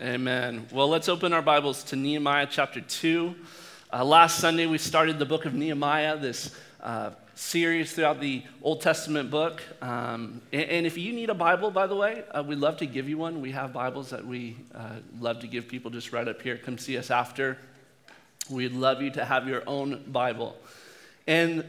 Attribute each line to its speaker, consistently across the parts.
Speaker 1: Amen. Well, let's open our Bibles to Nehemiah chapter 2. Uh, last Sunday, we started the book of Nehemiah, this uh, series throughout the Old Testament book. Um, and, and, if you need a Bible, by the way, uh, we'd love to give you one. We have Bibles that we uh, love to give people just right up here. Come see us after. We'd love you to have your own Bible. And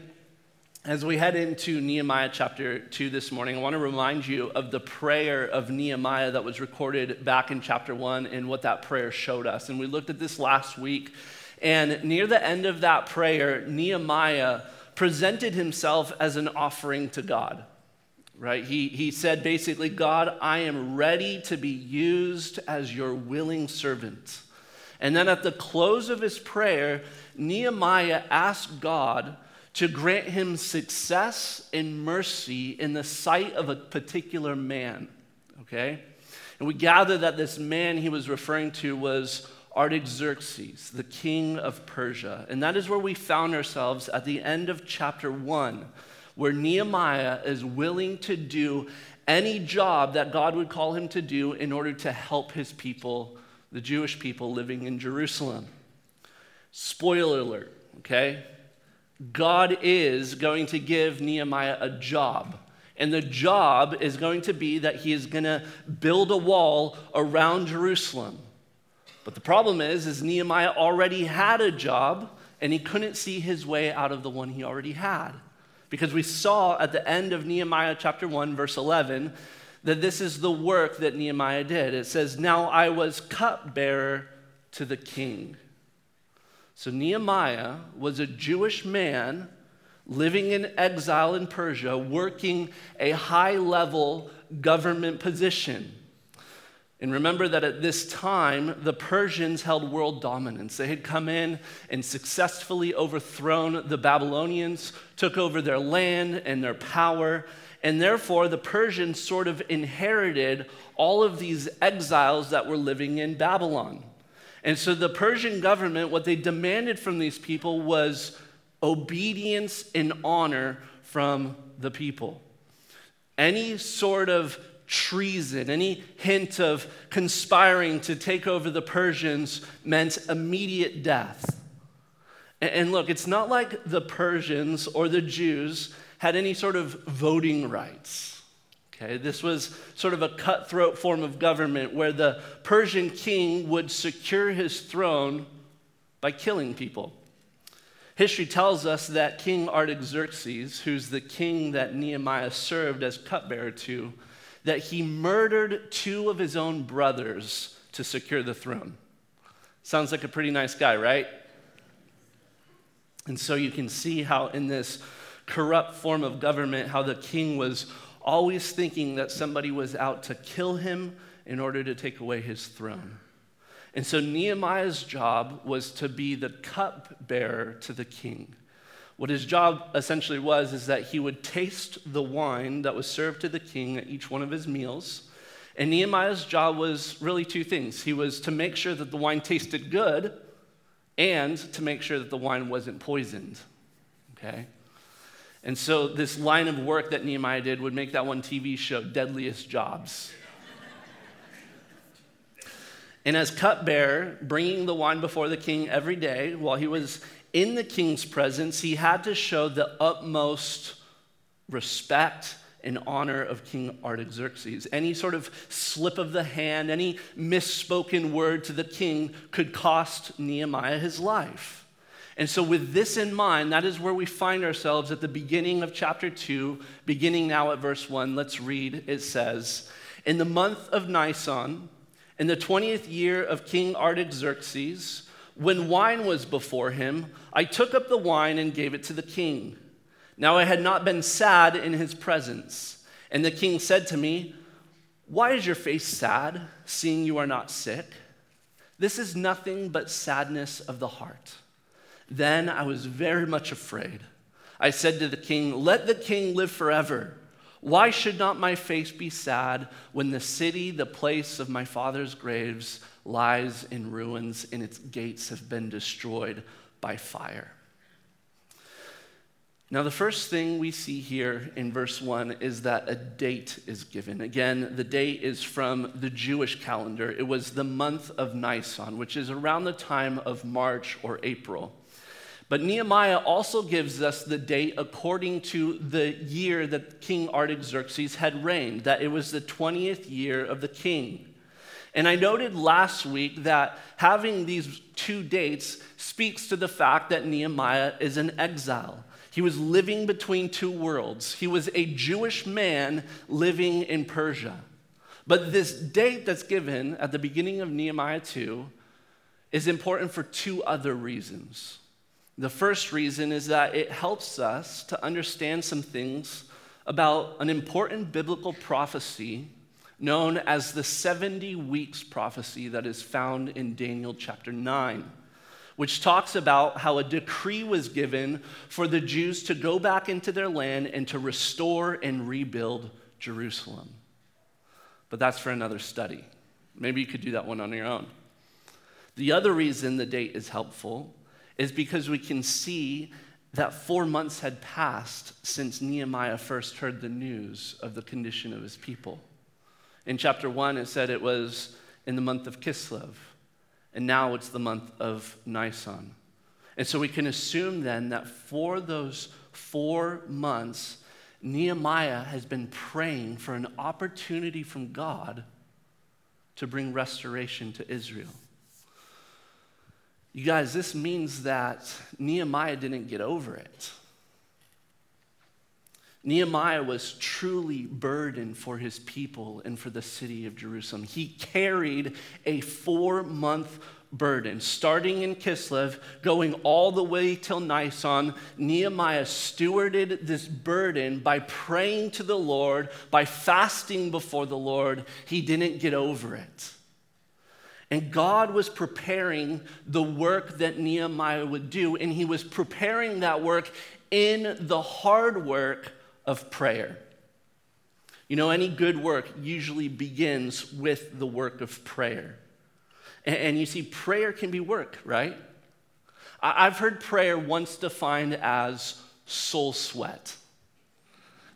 Speaker 1: as we head into Nehemiah chapter 2 this morning, I want to remind you of the prayer of Nehemiah that was recorded back in chapter 1 and what that prayer showed us. And we looked at this last week. And near the end of that prayer, Nehemiah presented himself as an offering to God. Right? He, he said basically, God, I am ready to be used as your willing servant. And then at the close of his prayer, Nehemiah asked God to grant him success and mercy in the sight of a particular man. Okay? And we gather that this man he was referring to was Artaxerxes, the king of Persia. And that is where we found ourselves at the end of chapter 1, where Nehemiah is willing to do any job that God would call him to do in order to help his people, the Jewish people living in Jerusalem. Spoiler alert, okay? God is going to give Nehemiah a job. And the job is going to be that he is going to build a wall around Jerusalem. But the problem is, is Nehemiah already had a job and he couldn't see his way out of the one he already had. Because we saw at the end of Nehemiah chapter 1, verse 11, that this is the work that Nehemiah did. It says, Now I was cupbearer to the king. So Nehemiah was a Jewish man living in exile in Persia, working a high level government position. And remember that at this time, the Persians held world dominance. They had come in and successfully overthrown the Babylonians, took over their land and their power, and therefore the Persians sort of inherited all of these exiles that were living in Babylon. And so the Persian government, what they demanded from these people was obedience and honor from the people. Any sort of treason, any hint of conspiring to take over the Persians meant immediate death. And look, it's not like the Persians or the Jews had any sort of voting rights. Okay, this was sort of a cutthroat form of government where the Persian king would secure his throne by killing people. History tells us that King Artaxerxes, who's the king that Nehemiah served as cupbearer to, that he murdered two of his own brothers to secure the throne. Sounds like a pretty nice guy, right? And so you can see how, in this corrupt form of government, how the king was always thinking that somebody was out to kill him in order to take away his throne. And so Nehemiah's job was to be the cupbearer to the king. What his job essentially was is that he would taste the wine that was served to the king at each one of his meals. And Nehemiah's job was really two things. He was to make sure that the wine tasted good and to make sure that the wine wasn't poisoned. Okay? And so, this line of work that Nehemiah did would make that one TV show, Deadliest Jobs. and as cupbearer, bringing the wine before the king every day, while he was in the king's presence, he had to show the utmost respect and honor of King Artaxerxes. Any sort of slip of the hand, any misspoken word to the king could cost Nehemiah his life. And so, with this in mind, that is where we find ourselves at the beginning of chapter 2, beginning now at verse 1. Let's read. It says, In the month of Nisan, in the 20th year of King Artaxerxes, when wine was before him, I took up the wine and gave it to the king. Now I had not been sad in his presence. And the king said to me, Why is your face sad, seeing you are not sick? This is nothing but sadness of the heart. Then I was very much afraid. I said to the king, Let the king live forever. Why should not my face be sad when the city, the place of my father's graves, lies in ruins and its gates have been destroyed by fire? Now, the first thing we see here in verse 1 is that a date is given. Again, the date is from the Jewish calendar. It was the month of Nisan, which is around the time of March or April. But Nehemiah also gives us the date according to the year that King Artaxerxes had reigned, that it was the 20th year of the king. And I noted last week that having these two dates speaks to the fact that Nehemiah is in exile. He was living between two worlds. He was a Jewish man living in Persia. But this date that's given at the beginning of Nehemiah 2 is important for two other reasons. The first reason is that it helps us to understand some things about an important biblical prophecy known as the 70 weeks prophecy that is found in Daniel chapter 9 which talks about how a decree was given for the Jews to go back into their land and to restore and rebuild Jerusalem. But that's for another study. Maybe you could do that one on your own. The other reason the date is helpful is because we can see that four months had passed since Nehemiah first heard the news of the condition of his people. In chapter one, it said it was in the month of Kislev. And now it's the month of Nisan. And so we can assume then that for those four months, Nehemiah has been praying for an opportunity from God to bring restoration to Israel. You guys, this means that Nehemiah didn't get over it. Nehemiah was truly burdened for his people and for the city of Jerusalem. He carried a four month burden, starting in Kislev, going all the way till Nisan. Nehemiah stewarded this burden by praying to the Lord, by fasting before the Lord. He didn't get over it. And God was preparing the work that Nehemiah would do, and he was preparing that work in the hard work of prayer. You know, any good work usually begins with the work of prayer. And, you see, prayer can be work, right? I've heard prayer once defined as soul sweat,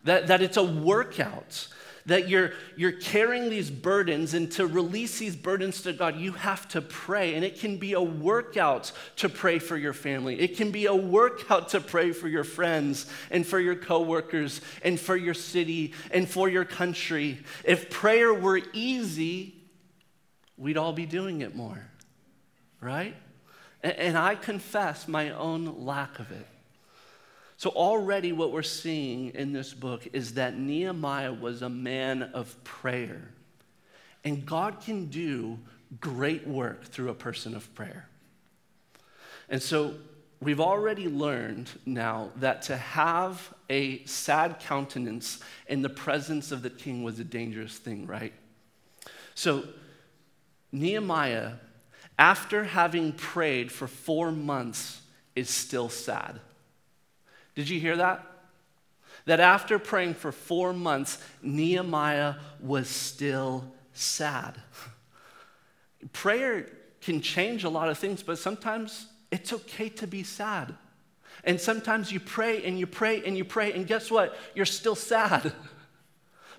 Speaker 1: that, that it's a workout that you're, you're carrying these burdens, and to release these burdens to God, you have to pray. And it can be a workout to pray for your family, it can be a workout to pray for your friends, and for your coworkers, and for your city, and for your country. If prayer were easy, we'd all be doing it more, right? And, and I confess my own lack of it. So, already what we're seeing in this book is that Nehemiah was a man of prayer. And God can do great work through a person of prayer. And so, we've already learned now that to have a sad countenance in the presence of the king was a dangerous thing, right? So, Nehemiah, after having prayed for four months, is still sad. Did you hear that? That after praying for four months, Nehemiah was still sad. Prayer can change a lot of things, but sometimes it's okay to be sad. And sometimes you pray and you pray and you pray, and guess what? You're still sad.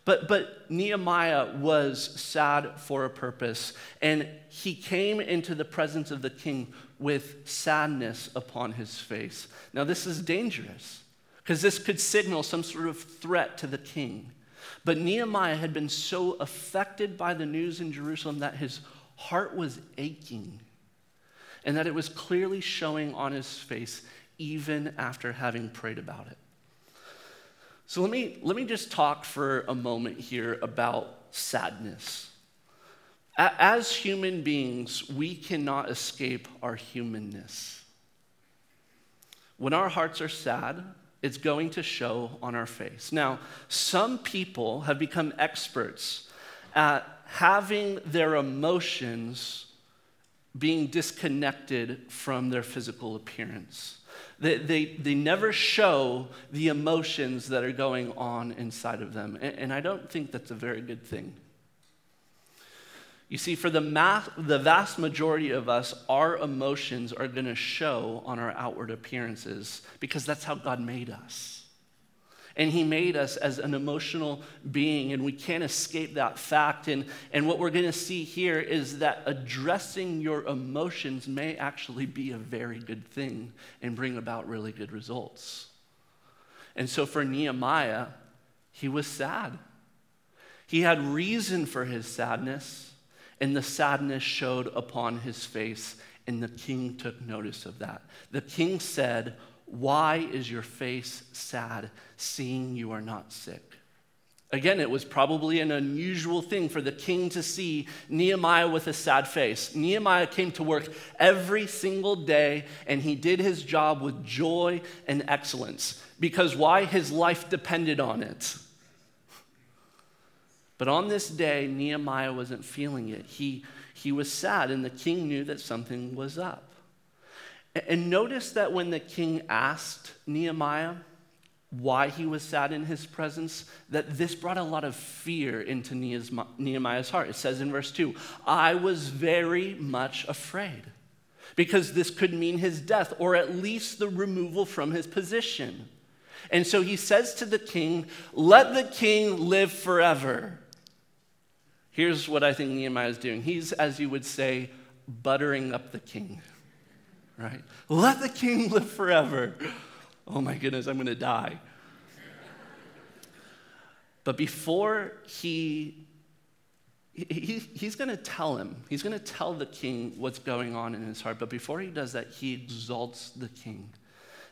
Speaker 1: But, but Nehemiah was sad for a purpose, and he came into the presence of the king with sadness upon his face. Now, this is dangerous because this could signal some sort of threat to the king. But Nehemiah had been so affected by the news in Jerusalem that his heart was aching and that it was clearly showing on his face even after having prayed about it. So let me, let me just talk for a moment here about sadness. As human beings, we cannot escape our humanness. When our hearts are sad, it's going to show on our face. Now, some people have become experts at having their emotions being disconnected from their physical appearance. They, they, they never show the emotions that are going on inside of them. And, and I don't think that's a very good thing. You see, for the, math, the vast majority of us, our emotions are going to show on our outward appearances because that's how God made us. And He made us as an emotional being, and we can't escape that fact. And, and what we're going to see here is that addressing your emotions may actually be a very good thing and bring about really good results. And so for Nehemiah, he was sad. He had reason for his sadness, and the sadness showed upon his face, and the king took notice of that. The king said, Why is your face sad, seeing you are not sick? Again, it was probably an unusual thing for the king to see Nehemiah with a sad face. Nehemiah came to work every single day and he did his job with joy and excellence. Because why? His life depended on it. But on this day, Nehemiah wasn't feeling it. He, he was sad, and the king knew that something was up. And notice that when the king asked Nehemiah why he was sad in his presence, that this brought a lot of fear into Nehemiah's heart. It says in verse 2 I was very much afraid because this could mean his death or at least the removal from his position. And so he says to the king, Let the king live forever. Here's what I think Nehemiah is doing. He's, as you would say, buttering up the king, right? Let the king live forever. Oh my goodness, I'm going to die. But before he, he he's going to tell him, he's going to tell the king what's going on in his heart. But before he does that, he exalts the king.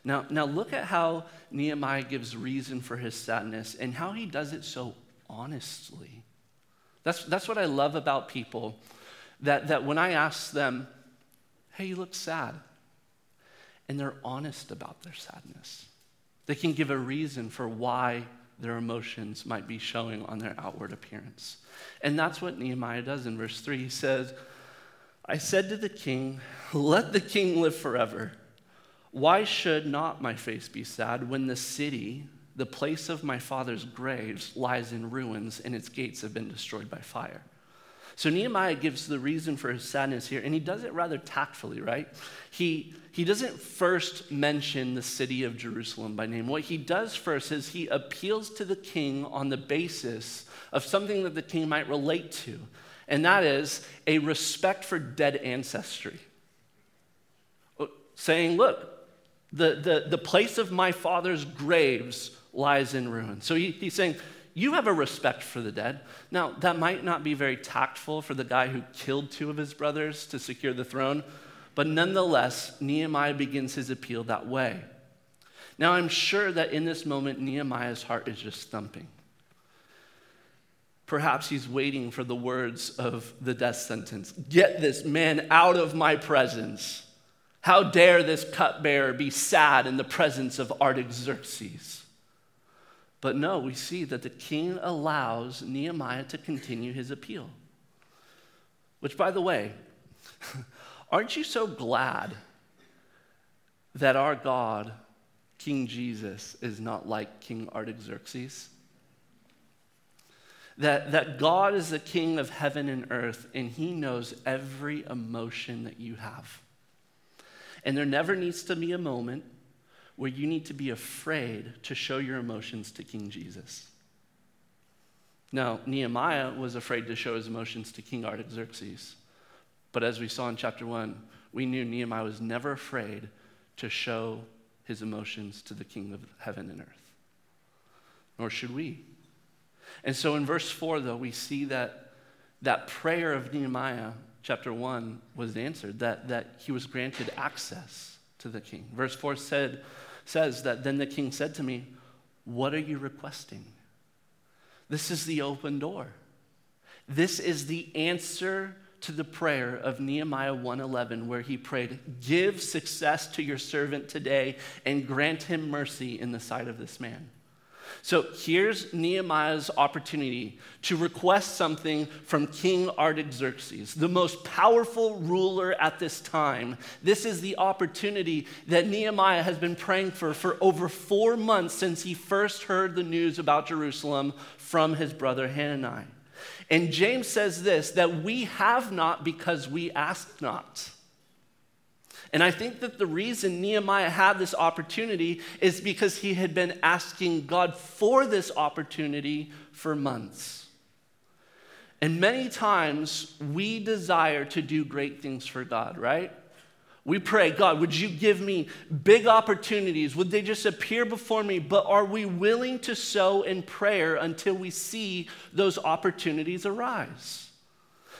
Speaker 1: Now, now look at how Nehemiah gives reason for his sadness and how he does it so honestly. That's, that's what I love about people, that, that when I ask them, hey, you look sad, and they're honest about their sadness, they can give a reason for why their emotions might be showing on their outward appearance. And that's what Nehemiah does in verse 3. He says, I said to the king, Let the king live forever. Why should not my face be sad when the city the place of my father's graves lies in ruins, and its gates have been destroyed by fire. So Nehemiah gives the reason for his sadness here, and he does it rather tactfully, right? He, he doesn't first mention the city of Jerusalem by name. What he does first is he appeals to the king on the basis of something that the king might relate to, and that is a respect for dead ancestry. Uh, saying, look, the, the, the place of my father's graves lies in ruin. So he, he's saying, You have a respect for the dead. Now, that might not be very tactful for the guy who killed two of his brothers to secure the throne, but nonetheless, Nehemiah begins his appeal that way. Now, I'm sure that in this moment, Nehemiah's heart is just thumping. Perhaps he's waiting for the words of the death sentence Get this man out of my presence. How dare this cupbearer be sad in the presence of Artaxerxes? But no, we see that the king allows Nehemiah to continue his appeal. Which, by the way, aren't you so glad that our God, King Jesus, is not like King Artaxerxes? That, that God is the king of heaven and earth, and he knows every emotion that you have. And there never needs to be a moment where you need to be afraid to show your emotions to King Jesus. Now, Nehemiah was afraid to show his emotions to King Artaxerxes. But as we saw in chapter 1, we knew Nehemiah was never afraid to show his emotions to the King of heaven and earth. Nor should we. And so in verse 4, though, we see that that prayer of Nehemiah, chapter 1, was answered, that, that he was granted access to the king. Verse 4 said, says that then the king said to me, What are you requesting? This is the open door. This is the answer to the prayer of Nehemiah 1:11 where he prayed, "Give success to your servant today and grant him mercy in the sight of this man." So here's Nehemiah's opportunity to request something from King Artaxerxes, the most powerful ruler at this time. This is the opportunity that Nehemiah has been praying for for over four months since he first heard the news about Jerusalem from his brother Hanani. And James says this that we have not because we ask not. And I think that the reason Nehemiah had this opportunity is because he had been asking God for this opportunity for months. And many times we desire to do great things for God, right? We pray, God, would you give me big opportunities? Would they just appear before me? But are we willing to sow in prayer until we see those opportunities arise?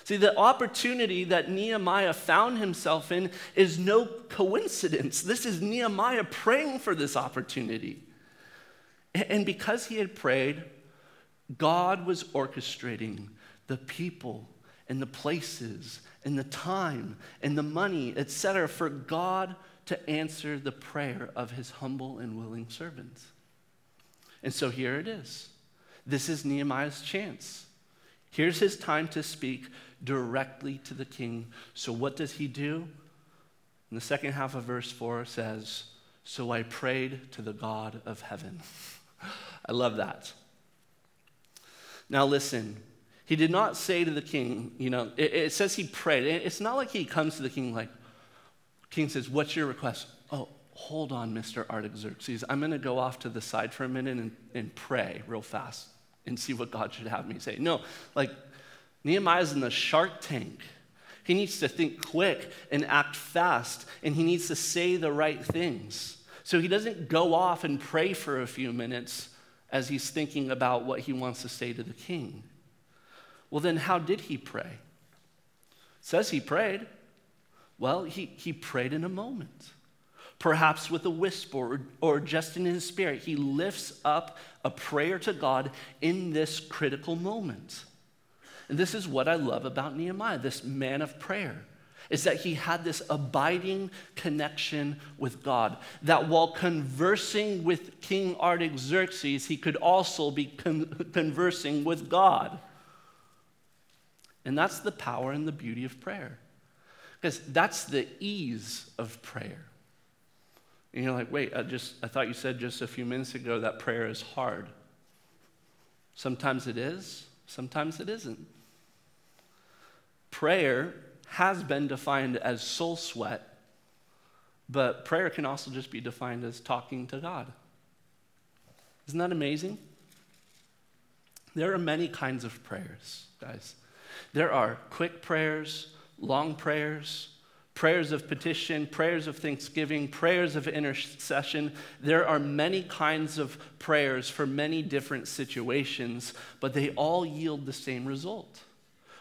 Speaker 1: See, the opportunity that Nehemiah found himself in is no coincidence. This is Nehemiah praying for this opportunity. And because he had prayed, God was orchestrating the people and the places and the time and the money, etc., for God to answer the prayer of his humble and willing servants. And so here it is. This is Nehemiah's chance. Here's his time to speak directly to the king. So what does he do? In the second half of verse 4 says, So I prayed to the God of heaven. I love that. Now listen, he did not say to the king, you know, it, it says he prayed. It's not like he comes to the king like, king says, What's your request? Oh, hold on, Mr. Artaxerxes. I'm going to go off to the side for a minute and, and pray real fast and see what God should have me say. No, like Nehemiah's in the shark tank. He needs to think quick and act fast, and he needs to say the right things. So he doesn't go off and pray for a few minutes as he's thinking about what he wants to say to the king. Well, then, how did he pray? It says he prayed. Well, he, he prayed in a moment, perhaps with a whisper or, or just in his spirit. He lifts up a prayer to God in this critical moment. And this is what I love about Nehemiah, this man of prayer, is that he had this abiding connection with God. That while conversing with King Artaxerxes, he could also be con- conversing with God. And that's the power and the beauty of prayer. Because that's the ease of prayer. And you're like, wait, I just I thought you said just a few minutes ago that prayer is hard. Sometimes it is, sometimes it isn't. Prayer has been defined as soul sweat, but prayer can also just be defined as talking to God. Isn't that amazing? There are many kinds of prayers, guys. There are quick prayers, long prayers, prayers of petition, prayers of thanksgiving, prayers of intercession. There are many kinds of prayers for many different situations, but they all yield the same result,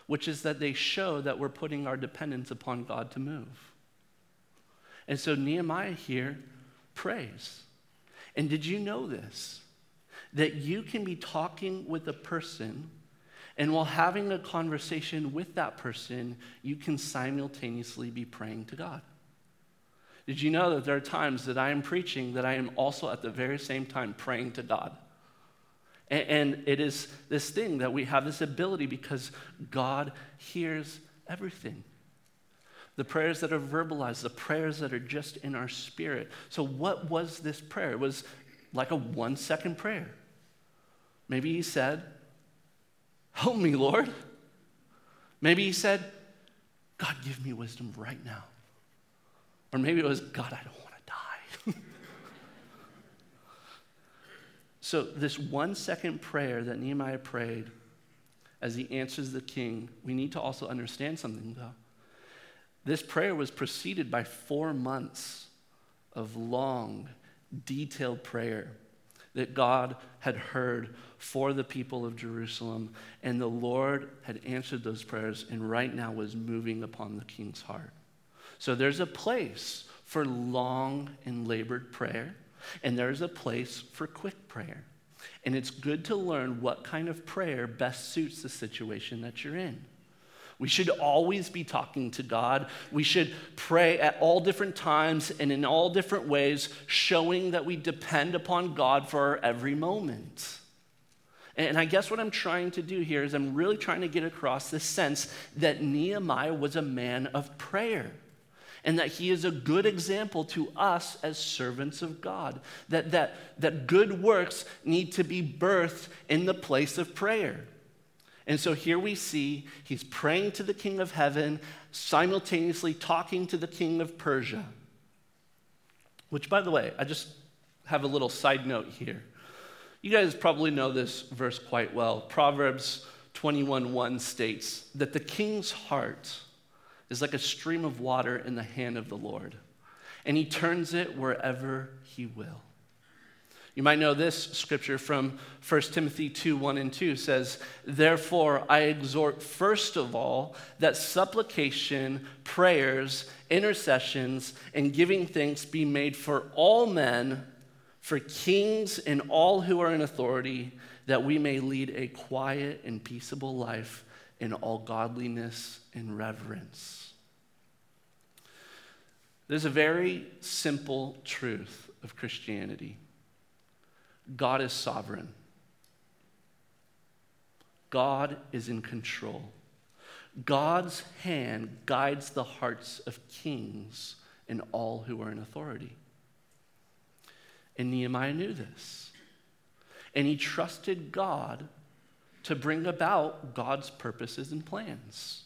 Speaker 1: which is that they show that we're putting our dependence upon God to move. And so Nehemiah here prays. And did you know this? That you can be talking with a person and while having a conversation with that person, you can simultaneously be praying to God. Did you know that there are times that I am preaching that I am also at the very same time praying to God? And, it is this thing that we have this ability because God hears everything. The prayers that are verbalized, the prayers that are just in our spirit. So, what was this prayer? It was like a one second prayer. Maybe he said, Help me, Lord. Maybe he said, God, give me wisdom right now. Or maybe it was, God, I don't want to die. So, this one second prayer that Nehemiah prayed as he answers the king, we need to also understand something, though. This prayer was preceded by four months of long, detailed prayer that God had heard for the people of Jerusalem, and the Lord had answered those prayers and right now was moving upon the king's heart. So there's a place for long and labored prayer, and there's a place for quick prayer. And it's good to learn what kind of prayer best suits the situation that you're in. We should always be talking to God. We should pray at all different times and in all different ways, showing that we depend upon God for our every moment. And I guess what I'm trying to do here is I'm really trying to get across this sense that Nehemiah was a man of prayer and that he is a good example to us as servants of God. That, that, that good works need to be birthed in the place of prayer. And so here we see he's praying to the king of heaven, simultaneously talking to the king of Persia. Which, by the way, I just have a little side note here. You guys probably know this verse quite well. Proverbs 21:1 states that the king's heart is like a stream of water in the hand of the Lord, and he turns it wherever he will. You might know this scripture from 1 Timothy 2 1 and 2 says, Therefore, I exhort first of all that supplication, prayers, intercessions, and giving thanks be made for all men, for kings and all who are in authority, that we may lead a quiet and peaceable life in all godliness and reverence. There's a very simple truth of Christianity God is sovereign. God is in control. God's hand guides the hearts of kings and all who are in authority. And Nehemiah knew this. And he trusted God to bring about God's purposes and plans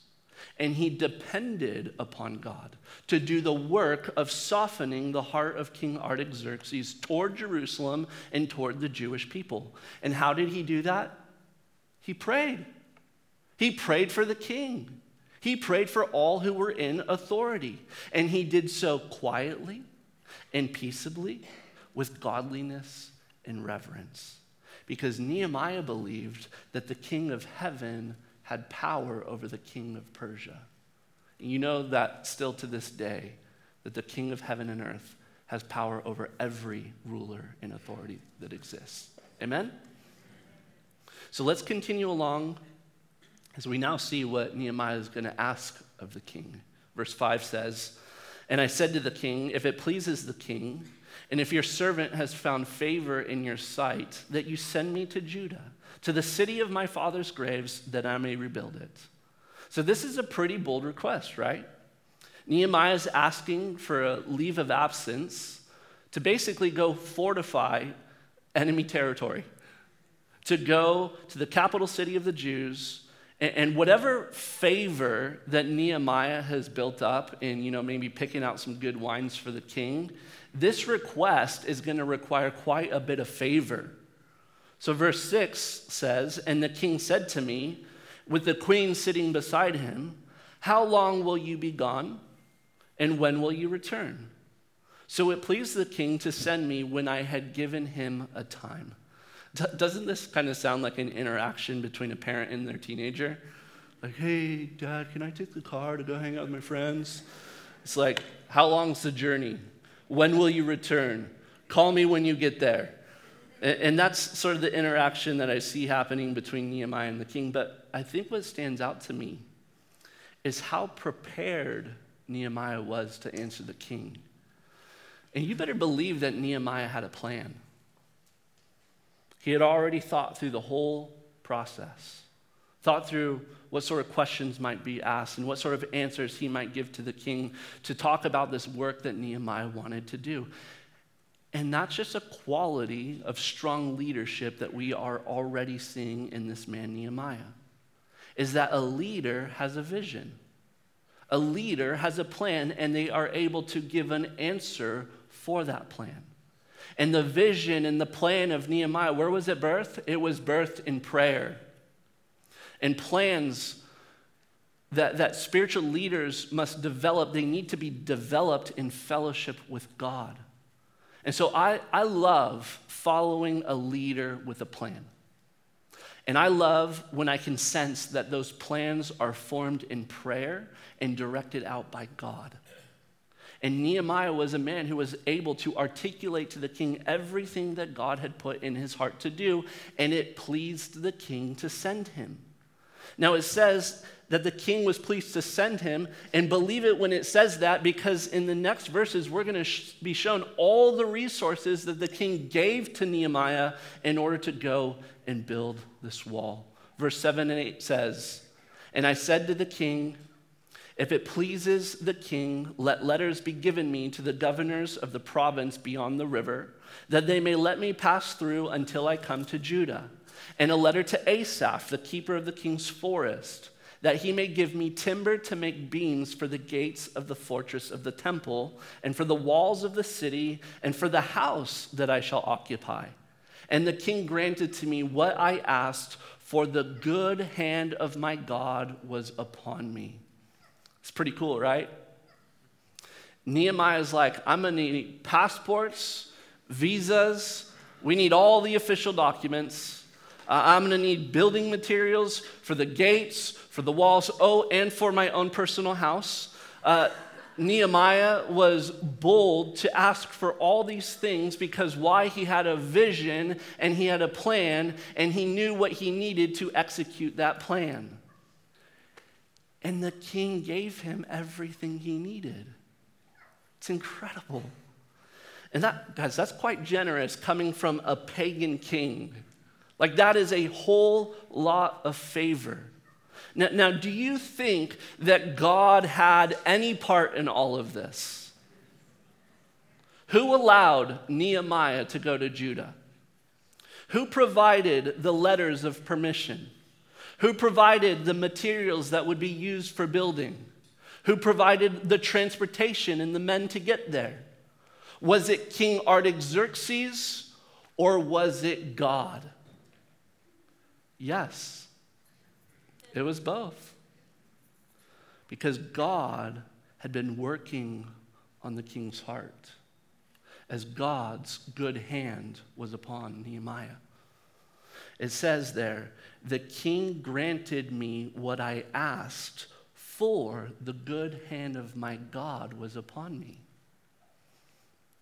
Speaker 1: and he depended upon God to do the work of softening the heart of King Artaxerxes toward Jerusalem and toward the Jewish people. And how did he do that? He prayed. He prayed for the king. He prayed for all who were in authority. And he did so quietly and peaceably with godliness and reverence. Because Nehemiah believed that the king of heaven had power over the king of Persia. And you know that still to this day, that the king of heaven and earth has power over every ruler and authority that exists. Amen? So let's continue along as we now see what Nehemiah is going to ask of the king. Verse 5 says, And I said to the king, If it pleases the king, and if your servant has found favor in your sight, that you send me to Judah to the city of my father's graves that I may rebuild it. So, this is a pretty bold request, right? Nehemiah is asking for a leave of absence to basically go fortify enemy territory, to go to the capital city of the Jews. And whatever favor that Nehemiah has built up in, you know, maybe picking out some good wines for the king, this request is going to require quite a bit of favor so, verse 6 says, And the king said to me, with the queen sitting beside him, How long will you be gone? And when will you return? So it pleased the king to send me when I had given him a time. D- doesn't this kind of sound like an interaction between a parent and their teenager? Like, hey, dad, can I take the car to go hang out with my friends? It's like, how long's the journey? When will you return? Call me when you get there. And that's sort of the interaction that I see happening between Nehemiah and the king. But I think what stands out to me is how prepared Nehemiah was to answer the king. And you better believe that Nehemiah had a plan. He had already thought through the whole process, thought through what sort of questions might be asked and what sort of answers he might give to the king to talk about this work that Nehemiah wanted to do. And that's just a quality of strong leadership that we are already seeing in this man, Nehemiah, is that a leader has a vision. A leader has a plan, and they are able to give an answer for that plan. And the vision and the plan of Nehemiah, where was it birthed? It was birthed in prayer. And plans that, that spiritual leaders must develop, they need to be developed in fellowship with God. And so I, I love following a leader with a plan. And I love when I can sense that those plans are formed in prayer and directed out by God. And Nehemiah was a man who was able to articulate to the king everything that God had put in his heart to do, and it pleased the king to send him. Now it says that the king was pleased to send him. And believe it when it says that, because in the next verses, we're going to sh- be shown all the resources that the king gave to Nehemiah in order to go and build this wall. Verse 7 and 8 says, And I said to the king, if it pleases the king, let letters be given me to the governors of the province beyond the river, that they may let me pass through until I come to Judah and a letter to Asaph, the keeper of the king's forest, that he may give me timber to make beams for the gates of the fortress of the temple, and for the walls of the city, and for the house that I shall occupy. And the king granted to me what I asked, for the good hand of my God was upon me. It's pretty cool, right? Nehemiah's like, I'm gonna need passports, visas, we need all the official documents. Uh, I'm going to need building materials for the gates, for the walls, oh, and for my own personal house. Uh, Nehemiah was bold to ask for all these things because why? He had a vision and he had a plan and he knew what he needed to execute that plan. And the king gave him everything he needed. It's incredible. And that, guys, that's quite generous coming from a pagan king. Like, that is a whole lot of favor. Now, now, do you think that God had any part in all of this? Who allowed Nehemiah to go to Judah? Who provided the letters of permission? Who provided the materials that would be used for building? Who provided the transportation and the men to get there? Was it King Artaxerxes or was it God? Yes, it was both. Because God had been working on the king's heart as God's good hand was upon Nehemiah. It says there, the king granted me what I asked, for the good hand of my God was upon me.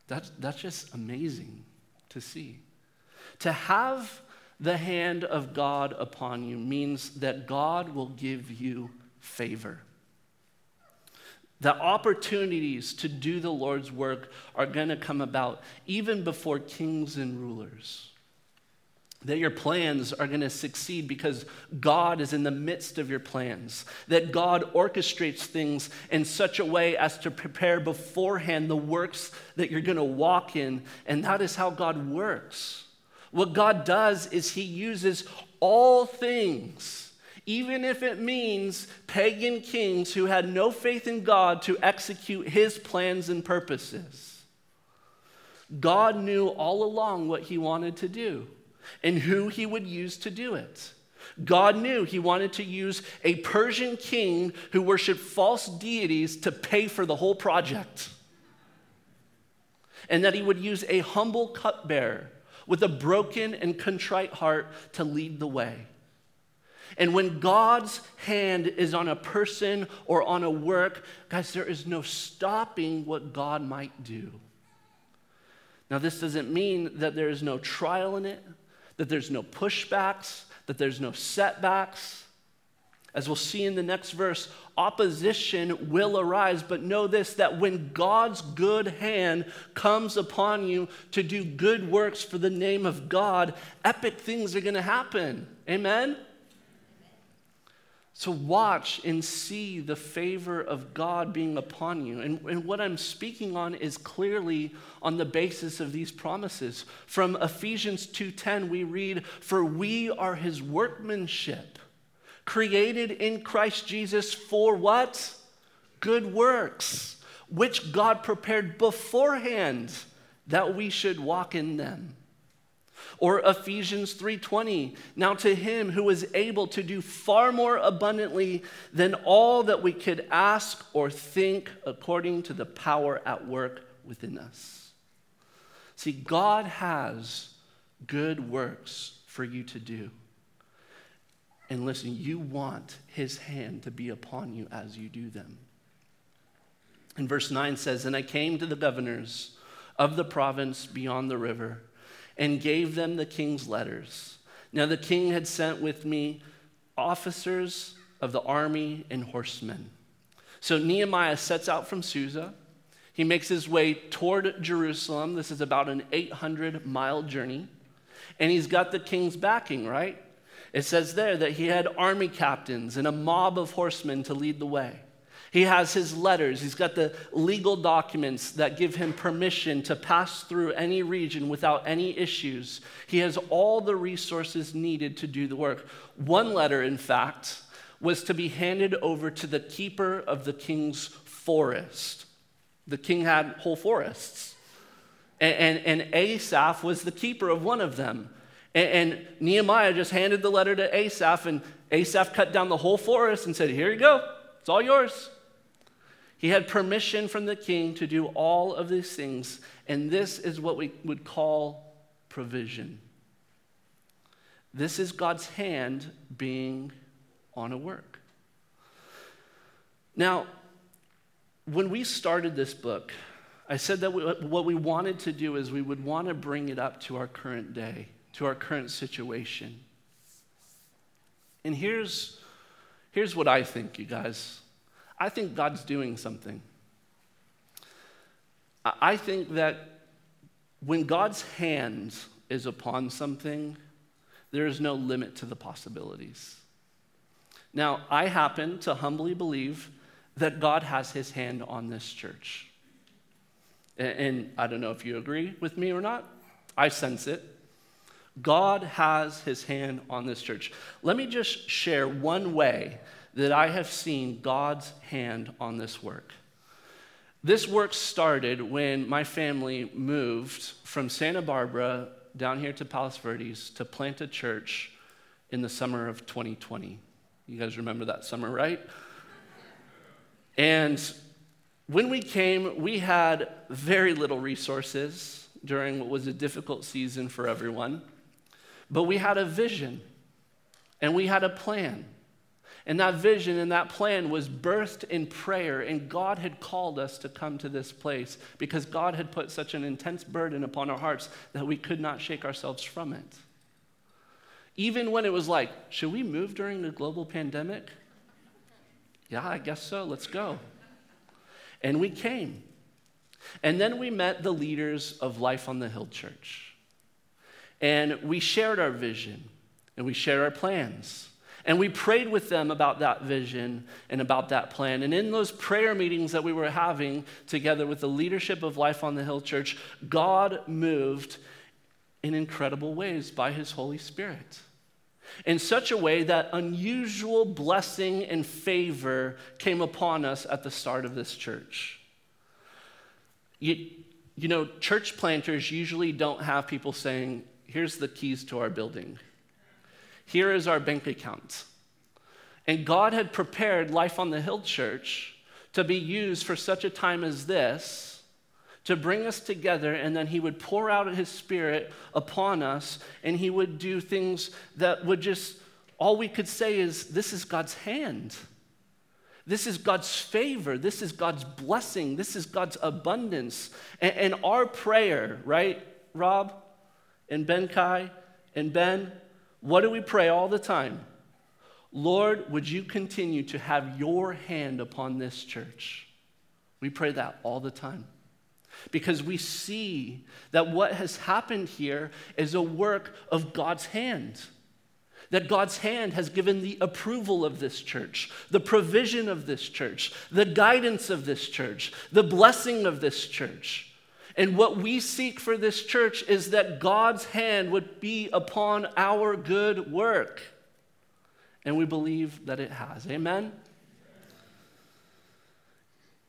Speaker 1: That's, that's just amazing to see. To have the hand of God upon you means that God will give you favor. The opportunities to do the Lord's work are going to come about even before kings and rulers that your plans are going to succeed because God is in the midst of your plans, that God orchestrates things in such a way as to prepare beforehand the works that you're going to walk in, and that is how God works. What God does is He uses all things, even if it means pagan kings who had no faith in God to execute His plans and purposes. God knew all along what He wanted to do and who he would use to do it. God knew he wanted to use a Persian king who worshiped false deities to pay for the whole project. And that he would use a humble cupbearer with a broken and contrite heart to lead the way. And when God's hand is on a person or on a work, guys, there is no stopping what God might do. Now, this doesn't mean that there is no trial in it that there's no pushbacks, that there's no setbacks. As we'll see in the next verse, opposition will arise, but know this that when God's good hand comes upon you to do good works for the name of God, epic things are going to happen. Amen? So watch and see the favor of God being upon you. And, and, what I'm speaking on is clearly on the basis of these promises. From Ephesians 2:10, we read, For we are his workmanship, created in Christ Jesus for what? Good works, which God prepared beforehand that we should walk in them. Or Ephesians 3:20, now to him who is able to do far more abundantly than all that we could ask or think according to the power at work within us. See, God has good works for you to do. And listen, you want his hand to be upon you as you do them. And verse 9 says, And I came to the governors of the province beyond the river and gave them the king's letters. Now the king had sent with me officers of the army and horsemen. So Nehemiah sets out from Susa. He makes his way toward Jerusalem. This is about an 800 mile journey. And he's got the king's backing, right? It says there that he had army captains and a mob of horsemen to lead the way. He has his letters. He's got the legal documents that give him permission to pass through any region without any issues. He has all the resources needed to do the work. One letter, in fact, was to be handed over to the keeper of the king's forest. The king had whole forests. And, and, and Asaph was the keeper of one of them. And, and Nehemiah just handed the letter to Asaph, and Asaph cut down the whole forest and said, Here you go, it's all yours. He had permission from the king to do all of these things, and this is what we would call provision. This is God's hand being on a work. Now, when we started this book, I said that we, what we wanted to do is we would want to bring it up to our current day, to our current situation. And here's, here's what I think, you guys. I think God's doing something. I think that when God's hand is upon something, there is no limit to the possibilities. Now, I happen to humbly believe that God has his hand on this church. And, I don't know if you agree with me or not. I sense it. God has his hand on this church. Let me just share one way that I have seen God's hand on this work. This work started when my family moved from Santa Barbara down here to Palos Verdes to plant a church in the summer of 2020. You guys remember that summer, right? And when we came, we had very little resources during what was a difficult season for everyone. But we had a vision and we had a plan. And that vision and that plan was birthed in prayer. And God had called us to come to this place because God had put such an intense burden upon our hearts that we could not shake ourselves from it. Even when it was like, should we move during the global pandemic? Yeah, I guess so. Let's go. And we came. And then we met the leaders of Life on the Hill Church. And we shared our vision and we shared our plans. And we prayed with them about that vision and about that plan. And in those prayer meetings that we were having together with the leadership of Life on the Hill Church, God moved in incredible ways by His Holy Spirit. In such a way that unusual blessing and favor came upon us at the start of this church. You, you know, church planters usually don't have people saying, Here's the keys to our building. Here is our bank account. And God had prepared Life on the Hill Church to be used for such a time as this to bring us together, and then He would pour out His Spirit upon us, and He would do things that would just, all we could say is, This is God's hand. This is God's favor. This is God's blessing. This is God's abundance. And, and our prayer, right, Rob and Ben Kai and Ben, what do we pray all the time? Lord, would you continue to have your hand upon this church? We pray that all the time because we see that what has happened here is a work of God's hand. That God's hand has given the approval of this church, the provision of this church, the guidance of this church, the blessing of this church. And what we seek for this church is that God's hand would be upon our good work. And we believe that it has. Amen?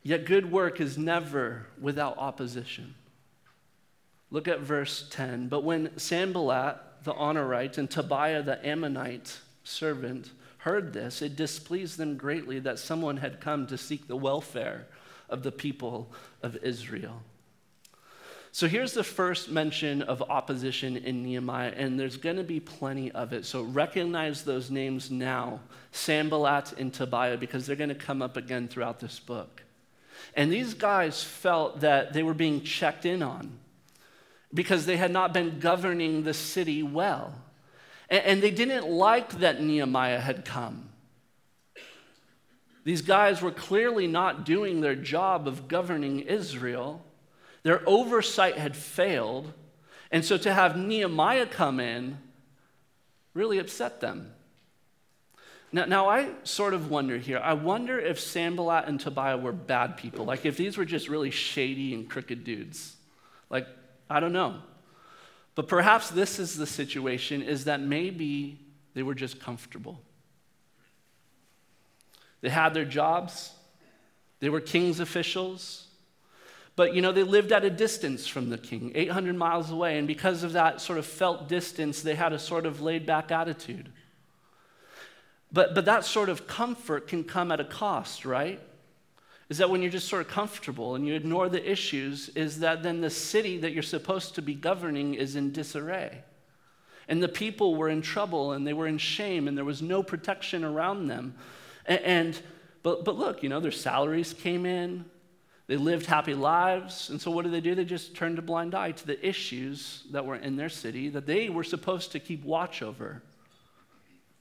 Speaker 1: Yet good work is never without opposition. Look at verse 10. But when Sanballat the Horonite and Tobiah the Ammonite servant heard this, it displeased them greatly that someone had come to seek the welfare of the people of Israel. So here's the first mention of opposition in Nehemiah, and there's going to be plenty of it. So recognize those names now Sanballat and Tobiah, because they're going to come up again throughout this book. And these guys felt that they were being checked in on because they had not been governing the city well. And they didn't like that Nehemiah had come. These guys were clearly not doing their job of governing Israel. Their oversight had failed. And so to have Nehemiah come in really upset them. Now, now, I sort of wonder here. I wonder if Sanballat and Tobiah were bad people. Like, if these were just really shady and crooked dudes. Like, I don't know. But perhaps this is the situation is that maybe they were just comfortable. They had their jobs, they were king's officials. But you know, they lived at a distance from the king, 800 miles away. And because of that sort of felt distance, they had a sort of laid back attitude. But, but that sort of comfort can come at a cost, right? Is that when you're just sort of comfortable and you ignore the issues, is that then the city that you're supposed to be governing is in disarray. And the people were in trouble and they were in shame and there was no protection around them. And, and but, but look, you know, their salaries came in, they lived happy lives. And so what did they do? They just turned a blind eye to the issues that were in their city that they were supposed to keep watch over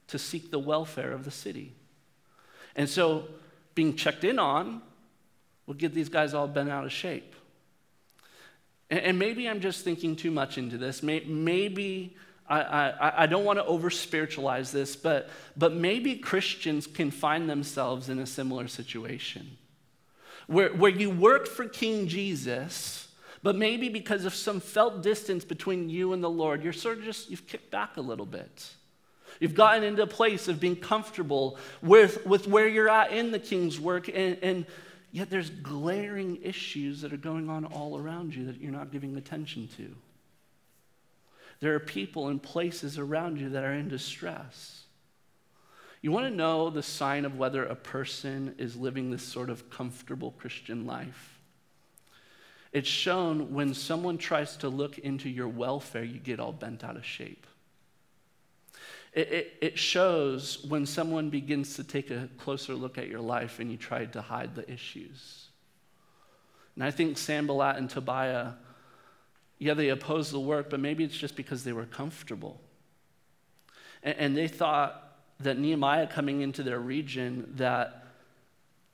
Speaker 1: to seek the welfare of the city. And so being checked in on will get these guys all bent out of shape. And, maybe I'm just thinking too much into this. Maybe I, I, I don't want to over spiritualize this, but, but maybe Christians can find themselves in a similar situation where, where you work for King Jesus, but maybe because of some felt distance between you and the Lord, you're sort of just, you've kicked back a little bit. You've gotten into a place of being comfortable with, with where you're at in the king's work, and, and yet there's glaring issues that are going on all around you that you're not giving attention to. There are people and places around you that are in distress. You want to know the sign of whether a person is living this sort of comfortable Christian life? It's shown when someone tries to look into your welfare, you get all bent out of shape. It, it, it, shows when someone begins to take a closer look at your life and you try to hide the issues. And I think Sanballat and Tobiah yeah, they opposed the work, but maybe it's just because they were comfortable. And, and they thought that Nehemiah coming into their region, that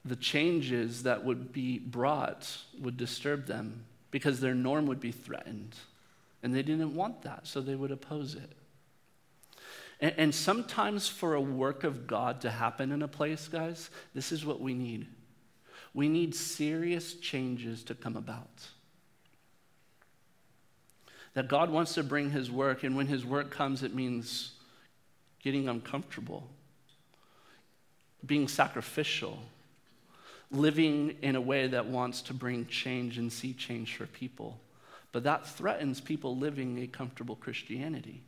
Speaker 1: the changes that would be brought would disturb them because their norm would be threatened. And they didn't want that, so they would oppose it. And, and sometimes, for a work of God to happen in a place, guys, this is what we need. We need serious changes to come about that God wants to bring his work, and when his work comes, it means getting uncomfortable, being sacrificial, living in a way that wants to bring change and see change for people. But that threatens people living a comfortable Christianity.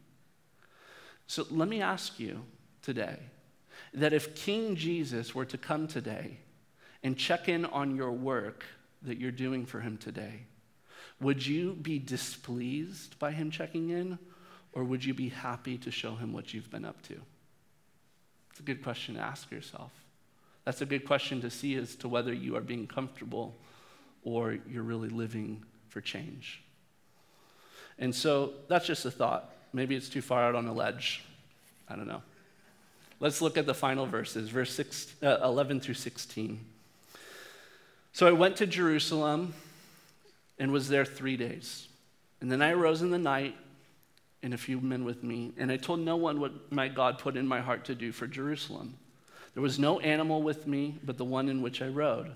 Speaker 1: So let me ask you today that if King Jesus were to come today and check in on your work that you're doing for him today, would you be displeased by him checking in, or would you be happy to show him what you've been up to? It's a good question to ask yourself. That's a good question to see as to whether you are being comfortable or you're really living for change. And so that's just a thought. Maybe it's too far out on a ledge. I don't know. Let's look at the final verses, verse six, uh, 11 through 16. So I went to Jerusalem and was there three days. And then I arose in the night, and a few men with me, and I told no one what my God put in my heart to do for Jerusalem. There was no animal with me but the one in which I rode.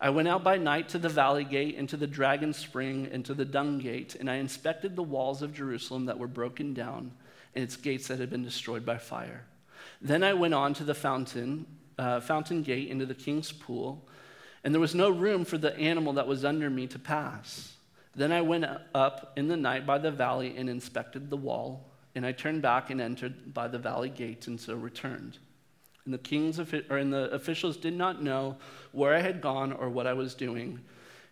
Speaker 1: I went out by night to the valley gate, and to the dragon spring, and to the dung gate, and I inspected the walls of Jerusalem that were broken down, and its gates that had been destroyed by fire. Then I went on to the fountain, uh, fountain gate, into the king's pool and there was no room for the animal that was under me to pass. Then I went up in the night by the valley and inspected the wall, and I turned back and entered by the valley gate, and so returned. And the kings or and the officials did not know where I had gone or what I was doing,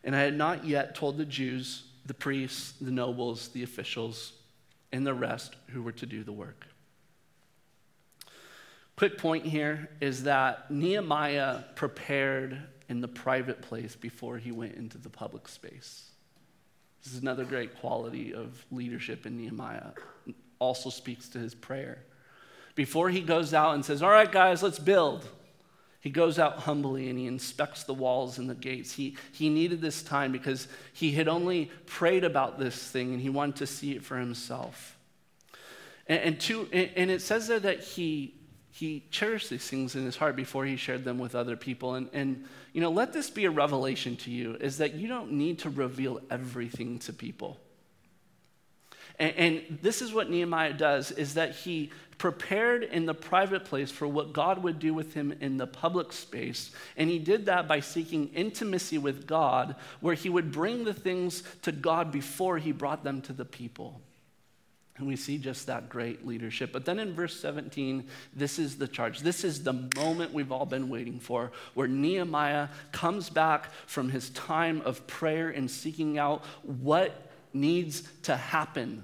Speaker 1: and I had not yet told the Jews, the priests, the nobles, the officials, and the rest who were to do the work. Quick point here is that Nehemiah prepared in the private place before he went into the public space. This is another great quality of leadership in Nehemiah. Also speaks to his prayer. Before he goes out and says, All right, guys, let's build, he goes out humbly and he inspects the walls and the gates. He, he needed this time because he had only prayed about this thing and he wanted to see it for himself. And, and, to, and it says there that he he cherished these things in his heart before he shared them with other people. And, and, you know, let this be a revelation to you is that you don't need to reveal everything to people. And, and this is what Nehemiah does is that he prepared in the private place for what God would do with him in the public space. And he did that by seeking intimacy with God, where he would bring the things to God before he brought them to the people. And we see just that great leadership. But then in verse 17, this is the charge. This is the moment we've all been waiting for, where Nehemiah comes back from his time of prayer and seeking out what needs to happen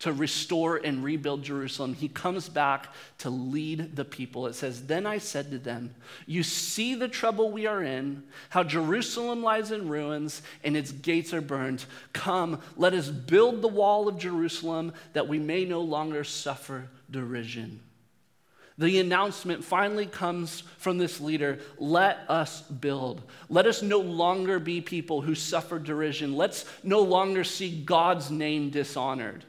Speaker 1: to restore and rebuild Jerusalem, he comes back to lead the people. It says, Then I said to them, You see the trouble we are in, how Jerusalem lies in ruins and its gates are burned. Come, let us build the wall of Jerusalem that we may no longer suffer derision. The announcement finally comes from this leader let us build. Let us no longer be people who suffer derision. Let's no longer see God's name dishonored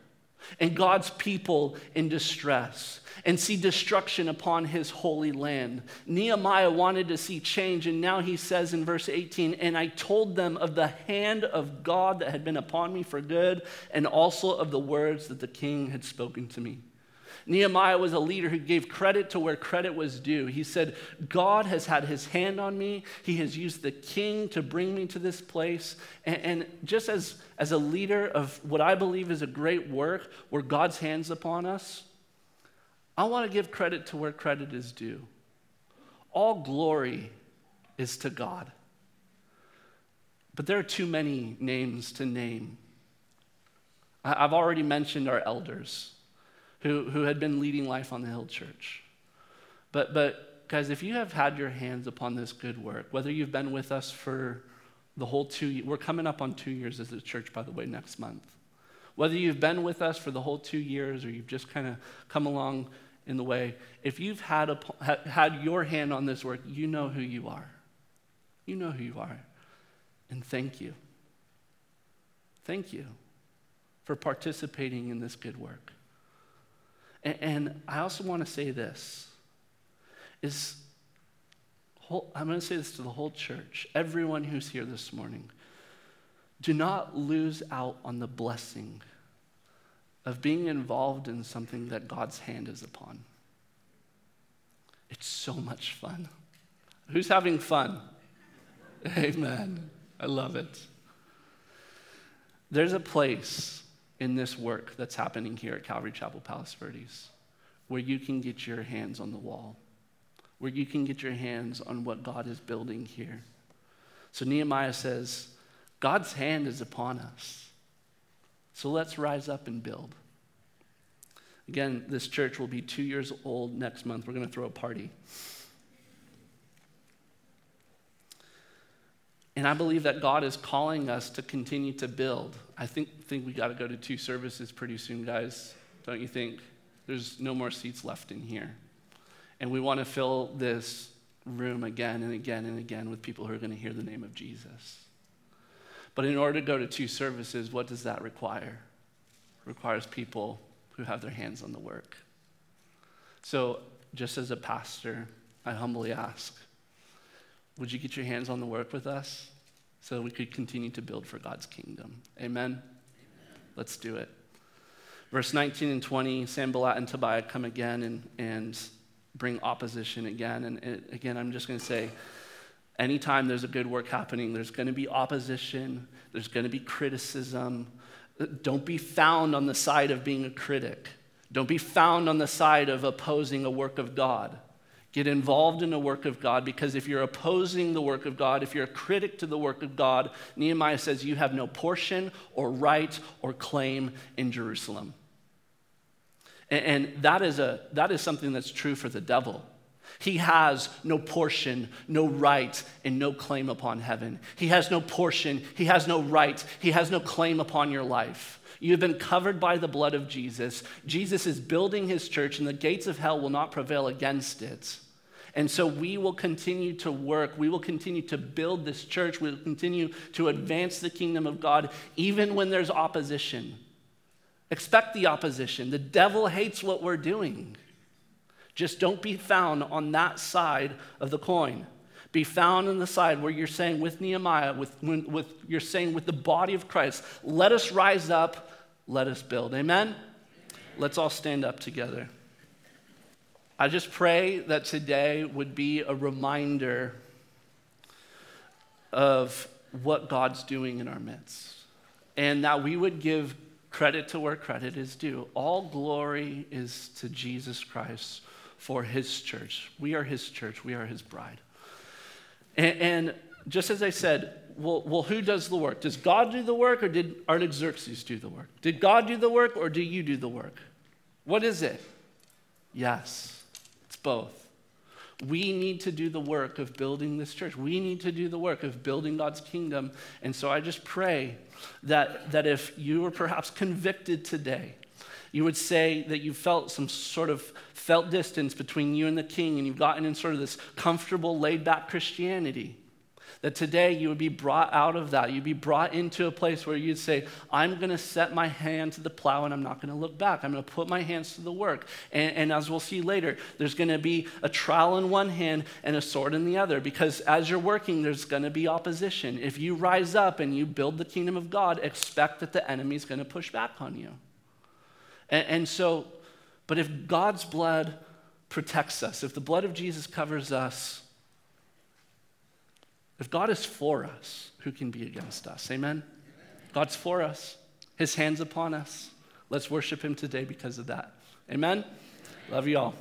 Speaker 1: and God's people in distress and see destruction upon his holy land. Nehemiah wanted to see change, and now he says in verse 18, And I told them of the hand of God that had been upon me for good, and also of the words that the king had spoken to me. Nehemiah was a leader who gave credit to where credit was due. He said, God has had his hand on me. He has used the king to bring me to this place. And, and, just as, as a leader of what I believe is a great work where God's hand's upon us, I want to give credit to where credit is due. All glory is to God. But there are too many names to name. I've already mentioned our elders who, who had been leading life on the Hill Church. But, but, guys, if you have had your hands upon this good work, whether you've been with us for the whole two we're coming up on two years as a church, by the way, next month. Whether you've been with us for the whole two years or you've just kind of come along in the way, if you've had, a, had your hand on this work, you know who you are. You know who you are. And thank you. Thank you for participating in this good work. And, I also want to say this is whole, I'm going to say this to the whole church, everyone who's here this morning. Do not lose out on the blessing of being involved in something that God's hand is upon. It's so much fun. Who's having fun? Amen. I love it. There's a place in this work that's happening here at Calvary Chapel Palos Verdes, where you can get your hands on the wall, where you can get your hands on what God is building here. So Nehemiah says, God's hand is upon us. So let's rise up and build. Again, this church will be two years old next month. We're going to throw a party. And I believe that God is calling us to continue to build. I think, think we got to go to two services pretty soon, guys. Don't you think? There's no more seats left in here. And we want to fill this room again and again and again with people who are going to hear the name of Jesus. But in order to go to two services, what does that require? It requires people who have their hands on the work. So, just as a pastor, I humbly ask would you get your hands on the work with us so we could continue to build for God's kingdom? Amen? Amen. Let's do it. Verse 19 and 20 Sanballat and Tobiah come again and, and bring opposition again. And it, again, I'm just going to say, anytime there's a good work happening, there's going to be opposition, there's going to be criticism. Don't be found on the side of being a critic. Don't be found on the side of opposing a work of God. Get involved in the work of God because if you're opposing the work of God, if you're a critic to the work of God, Nehemiah says you have no portion or right or claim in Jerusalem. And, and that, is a, that is something that's true for the devil. He has no portion, no right, and no claim upon heaven. He has no portion, he has no right, he has no claim upon your life. You have been covered by the blood of Jesus. Jesus is building his church, and the gates of hell will not prevail against it. And so we will continue to work. We will continue to build this church. We'll continue to advance the kingdom of God, even when there's opposition. Expect the opposition. The devil hates what we're doing. Just don't be found on that side of the coin. Be found on the side where you're saying with Nehemiah, with, with you're saying with the body of Christ, let us rise up, let us build. Amen? Let's all stand up together. I just pray that today would be a reminder of what God's doing in our midst and that we would give credit to where credit is due. All glory is to Jesus Christ for his church. We are his church, we are his bride. And, and just as I said, well, well, who does the work? Does God do the work or did Artaxerxes do the work? Did God do the work or do you do the work? What is it? Yes, it's both. We need to do the work of building this church. We need to do the work of building God's kingdom. And so I just pray that, that if you were perhaps convicted today, you would say that you felt some sort of felt distance between you and the king, and you've gotten in sort of this comfortable, laid back Christianity. That today you would be brought out of that. You'd be brought into a place where you'd say, I'm going to set my hand to the plow and I'm not going to look back. I'm going to put my hands to the work. And, and as we'll see later, there's going to be a trowel in one hand and a sword in the other because as you're working, there's going to be opposition. If you rise up and you build the kingdom of God, expect that the enemy's going to push back on you. And, and so, but if God's blood protects us, if the blood of Jesus covers us, if God is for us, who can be against us? Amen? God's for us, His hands upon us. Let's worship Him today because of that. Amen? Love you all.